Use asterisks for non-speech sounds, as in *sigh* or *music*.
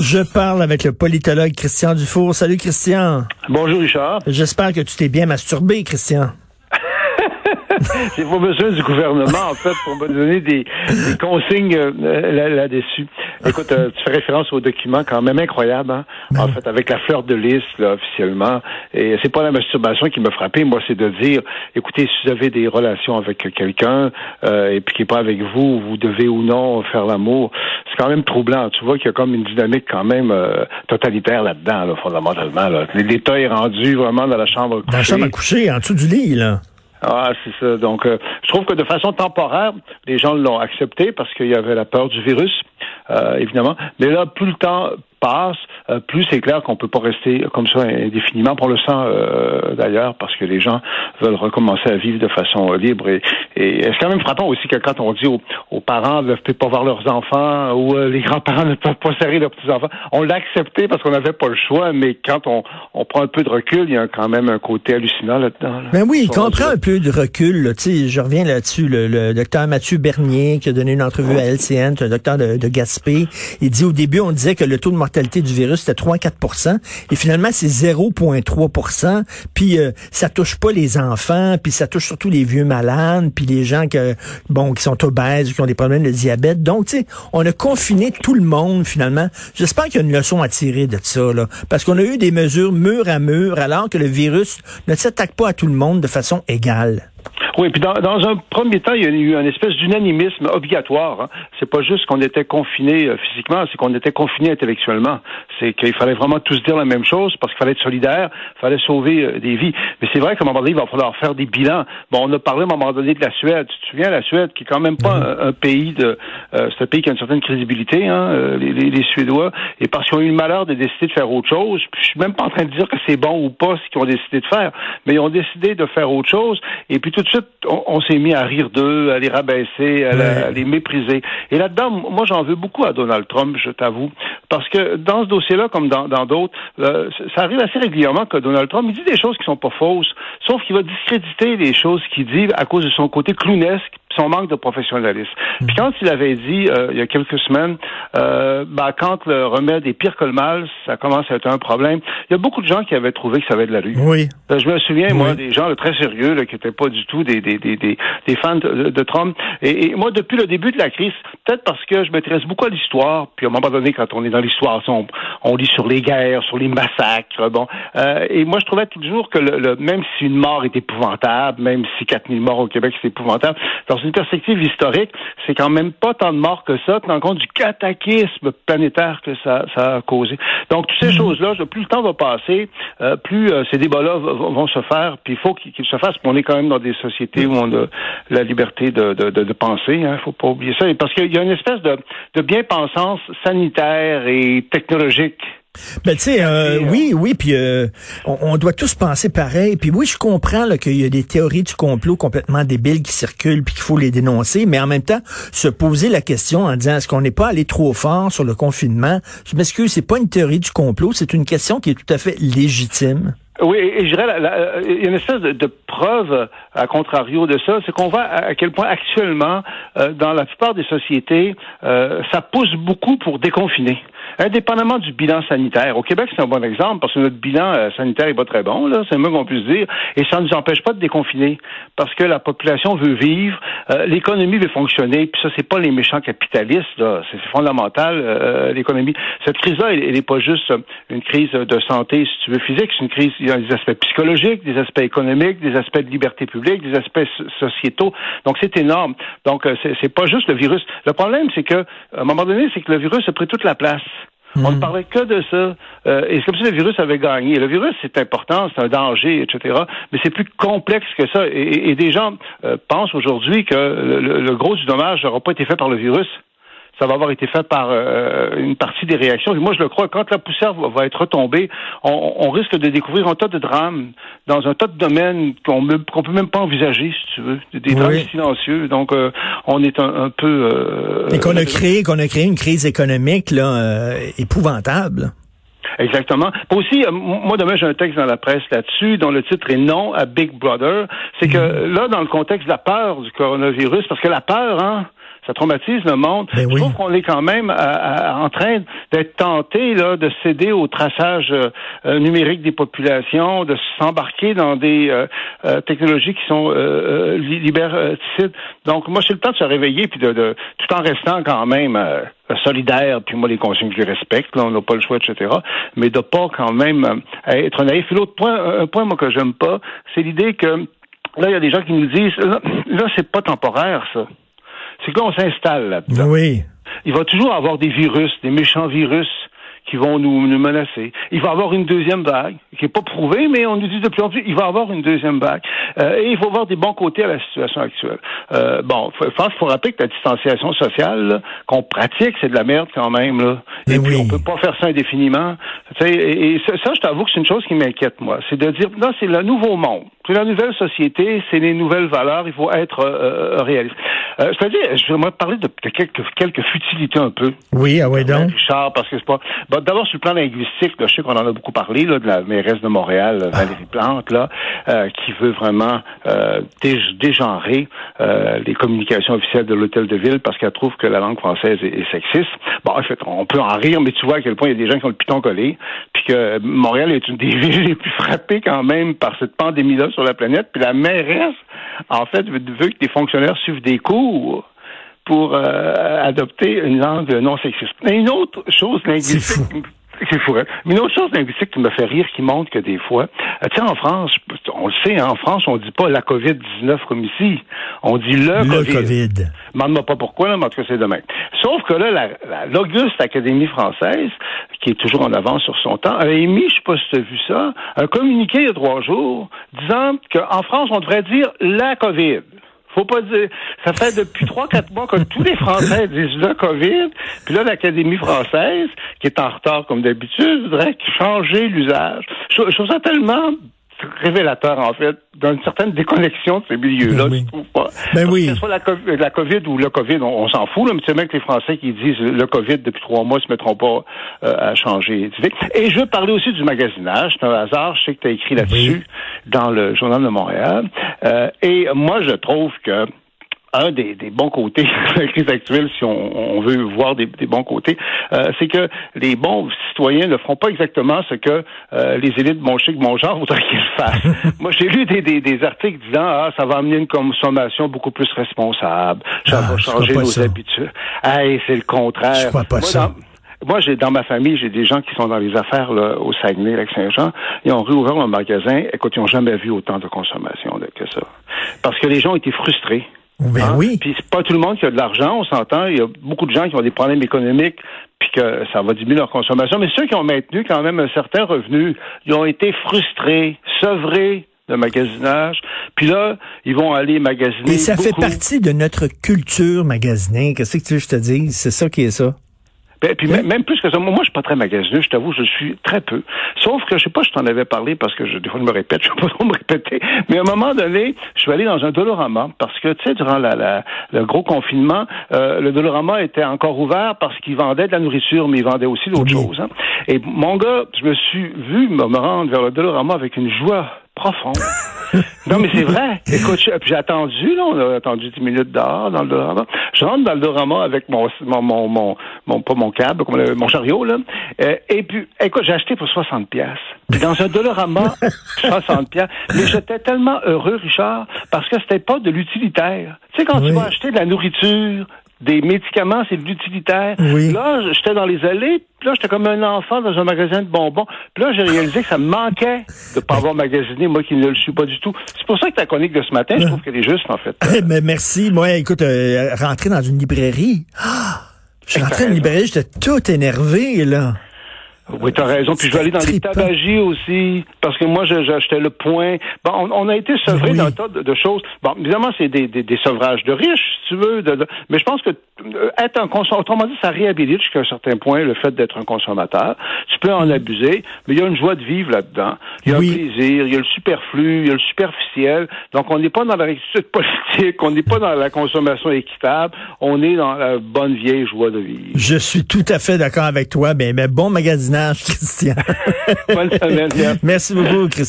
Je parle avec le politologue Christian Dufour. Salut Christian. Bonjour Richard. J'espère que tu t'es bien masturbé, Christian. *laughs* J'ai pas besoin du gouvernement, en fait, pour me donner des, consignes euh, là-dessus. Écoute, euh, tu fais référence au document quand même incroyable, hein? Ben en fait, avec la fleur de lys, là, officiellement. Et c'est pas la masturbation qui m'a frappé, moi, c'est de dire, écoutez, si vous avez des relations avec quelqu'un euh, et puis qui est pas avec vous, vous devez ou non faire l'amour. C'est quand même troublant. Tu vois qu'il y a comme une dynamique quand même totalitaire là-dedans, là, fondamentalement. L'État est rendu vraiment dans la chambre à coucher. Dans la chambre à coucher, en dessous du lit, là. Ah, c'est ça. Donc, euh, je trouve que de façon temporaire, les gens l'ont accepté parce qu'il y avait la peur du virus, euh, évidemment. Mais là, plus le temps passe, euh, plus c'est clair qu'on peut pas rester comme ça indéfiniment. Pour le sang, euh, d'ailleurs, parce que les gens veulent recommencer à vivre de façon libre. Et, et c'est quand même frappant aussi que quand on dit aux, parents ne peuvent pas voir leurs enfants ou euh, les grands-parents ne peuvent pas serrer leurs petits-enfants, on l'a accepté parce qu'on n'avait pas le choix, mais quand on, on prend un peu de recul, il y a quand même un côté hallucinant là-dedans. Mais ben oui, quand on prend un peu de recul, là, je reviens là-dessus, le, docteur Mathieu Bernier qui a donné une entrevue à LCN, un docteur de, de Gaspé, il dit au début, on disait que le taux de mortalité du virus, c'était 3-4 et finalement, c'est 0,3% puis euh, ça touche pas les enfants, puis ça touche surtout les vieux malades, puis les gens que, bon, qui sont obèses, qui ont des problèmes de diabète. Donc, tu sais, on a confiné tout le monde, finalement. J'espère qu'il y a une leçon à tirer de ça, parce qu'on a eu des mesures mur à mur, alors que le virus ne s'attaque pas à tout le monde de façon égale. Oui, puis dans, dans, un premier temps, il y a eu une espèce d'unanimisme obligatoire. Hein. C'est pas juste qu'on était confinés euh, physiquement, c'est qu'on était confinés intellectuellement. C'est qu'il fallait vraiment tous dire la même chose parce qu'il fallait être solidaire, il fallait sauver euh, des vies. Mais c'est vrai qu'à un moment donné, il va falloir faire des bilans. Bon, on a parlé à un moment donné de la Suède. Tu te souviens, la Suède, qui est quand même pas mm-hmm. un, pays de... Euh, c'est un pays qui a une certaine crédibilité, hein, les, les, les, Suédois. Et parce qu'ils ont eu le malheur de décider de faire autre chose, puis je suis même pas en train de dire que c'est bon ou pas ce qu'ils ont décidé de faire, mais ils ont décidé de faire autre chose. Et puis tout de suite, on, s'est mis à rire d'eux, à les rabaisser, à, les mépriser. Et là-dedans, moi, j'en veux beaucoup à Donald Trump, je t'avoue, parce que dans ce dossier-là, comme dans d'autres, euh, ça arrive assez régulièrement que Donald Trump, il dit des choses qui sont pas fausses, sauf qu'il va discréditer les choses qu'il dit à cause de son côté clownesque son manque de professionnalisme. Hmm. Puis quand il avait dit, euh, il y a quelques semaines, euh, bah, quand le remède est pire que le mal, ça commence à être un problème, il y a beaucoup de gens qui avaient trouvé que ça avait de la l'allure. Oui. Euh, je me souviens, moi, des gens très sérieux, là, qui n'étaient pas du tout des, des, des, des, fans de, Trump. Et, moi, depuis le début de la crise, peut-être parce que je m'intéresse beaucoup à l'histoire, puis à un moment donné, quand on est dans l'histoire, on, on, lit sur les guerres, sur les massacres, bon. Euh, et moi, je trouvais toujours que le, même si une mort est épouvantable, même si 4000 morts au Québec, c'est épouvantable, dans une perspective historique, c'est quand même pas tant de morts que ça, tenant compte du cataclysme planétaire que ça, ça a causé. Donc, toutes ces mhm. choses-là, plus le temps va passer, euh, plus euh, ces débats-là vont se faire, puis il faut qu'ils se fassent. On est quand même dans des sociétés où on a la liberté de, de, de, penser, il hein, faut pas oublier ça, parce qu'il y a une espèce de, de bien-pensance sanitaire et technologique ben tu sais, euh, oui, oui, puis euh, on, doit tous penser pareil. Puis oui, je comprends qu'il y a des théories du complot complètement débiles qui circulent, puis qu'il faut les dénoncer, mais en même temps, se poser la question en disant est-ce qu'on n'est pas allé trop fort sur le confinement? Je m'excuse, c'est pas une théorie du complot, c'est une question qui est tout à fait légitime. Oui, et je dirais, il y a une espèce de, preuve à contrario de ça, c'est qu'on voit à quel point actuellement, euh, dans la plupart des sociétés, ça pousse beaucoup pour déconfiner. Indépendamment du bilan sanitaire. Au Québec, c'est un bon exemple parce que notre bilan euh, sanitaire est pas très bon, là, c'est le qu'on puisse dire, et ça ne nous empêche pas de déconfiner. Parce que la population veut vivre, euh, l'économie veut fonctionner, puis ça, c'est pas les méchants capitalistes, c'est fondamental, euh, l'économie. Cette crise-là, elle n'est pas juste une crise de santé, si tu veux, physique, c'est une crise, y a des aspects psychologiques, des aspects économiques, des aspects de liberté publique, des aspects sociétaux. Donc, c'est énorme. Donc, c'est pas juste le virus. Le problème, c'est que, à un moment donné, c'est que le virus a pris toute la place. On ne hmm. parlait que de ça. Euh, et c'est comme si le virus avait gagné. Le virus, c'est important, c'est un danger, etc. Mais c'est plus complexe que ça. Et, des gens euh, pensent aujourd'hui que le, gros du dommage n'aura pas été fait par le virus, ça va avoir été fait par euh, une partie des réactions. Et moi, je le crois, quand la poussière va, être retombée, on, risque de découvrir un tas de drames dans un tas de domaines qu'on ne peut même pas envisager, si tu veux, des drames silencieux. Donc, euh, on est un, peu... Euh, Et qu'on a créé, qu'on a créé une crise économique là épouvantable. Exactement. Aussi, moi demain j'ai un texte dans la presse là-dessus dont le titre est Non à Big Brother. C'est que mhm. là, dans le contexte de la peur du coronavirus, parce que la peur, hein, ça traumatise le monde. Ben Je oui. trouve qu'on est quand même en train d'être tenté là, de céder au traçage euh, numérique des populations, de s'embarquer dans des euh, euh, technologies qui sont euh, euh, li- liberticides. Donc, moi, c'est le temps de se réveiller, puis de, de tout en restant quand même euh, solidaire, puis moi, les consignes, je les respecte, là, on n'a pas le choix, etc., mais de pas quand même être naïf. Et l'autre point, un point, moi, que j'aime pas, c'est l'idée que Là, il y a des gens qui nous disent, là, là c'est pas temporaire, ça. C'est que là, on s'installe là-dedans. Oui. Il va toujours avoir des virus, des méchants virus qui vont nous, nous menacer. Il va y avoir une deuxième vague, qui n'est pas prouvée, mais on nous dit de plus en plus, il va y avoir une deuxième vague. Euh, et il faut voir des bons côtés à la situation actuelle. Euh, bon, je pense qu'il faut rappeler que la distanciation sociale qu'on pratique, c'est de la merde quand même. Là. Et Mais puis, on peut pas faire ça indéfiniment. Et, et ça, ça, je t'avoue que c'est une chose qui m'inquiète, moi. C'est de dire, là, c'est le nouveau monde. C'est la nouvelle société, c'est les nouvelles valeurs, il faut être euh, euh, réaliste. Euh, C'est-à-dire, je voudrais parler de, de quelques, quelques futilités un peu. Oui, ah oui, donc. Richard, parce que c'est pas. Bon, D'abord, sur le plan linguistique, là, je sais qu'on en a beaucoup parlé, là, de la mairesse de Montréal, Ah. Valérie Plante, là, euh, qui veut vraiment euh, dé- dégenrer euh, les communications officielles de l'hôtel de ville parce qu'elle trouve que la langue française est, est sexiste. Bon, en fait, on peut en rire, mais tu vois à quel point il y a des gens qui ont le piton collé, puis que Montréal est une des *laughs* villes les plus frappées quand même par cette pandémie-là sur la planète. Puis la mairesse, en fait, veut, que les fonctionnaires suivent des cours pour euh, adopter une langue non sexiste. Mais une autre chose linguistique. C'est fou. Hein? Mais une autre chose linguistique qui me fait rire, qui montre que des fois, euh, tu sais, en France, on le sait, hein, en France, on dit pas la COVID-19 comme ici. On dit le, Le COVID. COVID. Demande-moi pas pourquoi, là, mais en tout cas, c'est demain. Sauf que là, la, la- l'Auguste Académie française, qui est toujours en avance sur son temps, a émis, je sais pas si tu as vu ça, un communiqué il y a trois jours disant qu'en France, on devrait dire la COVID. Faut pas dire. Ça fait depuis trois, quatre mois que tous les Français disent le COVID. Puis là, l'Académie française, qui est en retard comme d'habitude, voudrait changer l'usage. Je, je trouve ça tellement révélateur, en fait, d'une certaine déconnexion de ces milieux-là, Ben oui. pas? Ben oui. Que ce soit la, COVID, la COVID ou le COVID, on, on s'en fout, là, mais c'est même que les Français qui disent le COVID depuis trois mois ne se mettront pas euh, à changer d'idée. Et je veux parler aussi du magasinage. C'est un hasard, je sais que tu as écrit là-dessus dans le Journal de Montréal. Euh, et moi, je trouve que un des, des bons côtés *laughs* de la crise actuelle, si on, on veut voir des, des bons côtés, euh, c'est que les bons citoyens ne feront pas exactement ce que euh, les élites bon chic, bon genre voudraient qu'ils *laughs* fassent. Moi, j'ai lu des, des, des articles disant ah ça va amener une consommation beaucoup plus responsable, ça Ah, va changer nos ça. habitudes. Hey, c'est le contraire. Je crois pas Moi, ça. dans- moi, j'ai dans ma famille, j'ai des gens qui sont dans les affaires là, au Saguenay, avec Saint-Jean. Ils ont réouvert un magasin. Écoute, ils n'ont jamais vu autant de consommation là, que ça. Parce que les gens été frustrés. Ben Hein? oui. Puis c'est pas tout le monde qui a de l'argent, on s'entend. Il y a beaucoup de gens qui ont des problèmes économiques, puis que ça va diminuer leur consommation. Mais ceux qui ont maintenu quand même un certain revenu, ils ont été frustrés, sevrés de magasinage. Puis là, ils vont aller magasiner. Et ça fait partie de notre culture magasinée. Qu'est-ce que tu veux que je te dise? C'est ça qui est ça. Ben, puis même, même plus que ça, moi, je suis pas très magasineux, je t'avoue, je suis très peu. Sauf que, je sais pas, je t'en avais parlé parce que je, des fois, je me répète, *laughs* je ne pas trop me répéter. Mais à un moment donné, je suis allé dans un Dolorama parce que, tu sais, durant la, la- le gros confinement, euh, le Dolorama était encore ouvert parce qu'il vendait de la nourriture, mais il vendait aussi d'autres Oui. choses. hein. Et mon gars, je me suis vu me, me rendre vers le Dolorama avec une joie Non, mais c'est vrai. Écoute, j'ai attendu, là, on a attendu 10 minutes dehors dans le Dolorama. Je rentre dans le Dolorama avec mon, mon, mon, mon, mon- pas mon câble, mon chariot, là. Euh, et puis, écoute, j'ai acheté pour 60 pièces. Puis dans un Dolorama, *laughs* 60 pièces. Mais j'étais tellement heureux, Richard, parce que c'était pas de l'utilitaire. Tu sais, quand Oui. tu vas acheter de la nourriture, des médicaments, c'est de l'utilitaire. Oui. Là, j'étais dans les allées, puis là, j'étais comme un enfant dans un magasin de bonbons. Puis là, j'ai réalisé que ça me manquait de pas avoir magasiné, moi qui ne le suis pas du tout. C'est pour ça que ta chronique de ce matin, je trouve qu'elle est juste, en fait. Eh ben, merci. Moi, écoute, euh, rentrer dans une librairie. Ah! Je suis rentré dans une librairie, j'étais tout énervé, là. Oui, t'as raison. Puis je vais aller dans les Trippant. tabagies aussi, parce que moi, j'achetais le point. Bon, on, on a été sevrés Oui. d'un tas de, de choses. Bon, évidemment, c'est des, des, des sevrages de riches, si tu veux. de- de- mais je pense que euh, être un consommateur, autrement dit, ça réhabilite jusqu'à un certain point le fait d'être un consommateur. Tu peux en abuser, mais il y a une joie de vivre là-dedans. Il y a Oui. un plaisir, il y a le superflu, il y a le superficiel. Donc, on n'est pas dans la rectitude *laughs* politique, on n'est pas dans la consommation équitable, on est dans la bonne vieille joie de vivre. Je suis tout à fait d'accord avec toi. Ben, mais bon magasinage, Christian. Bonne semaine, Jeff. Merci beaucoup, Christian.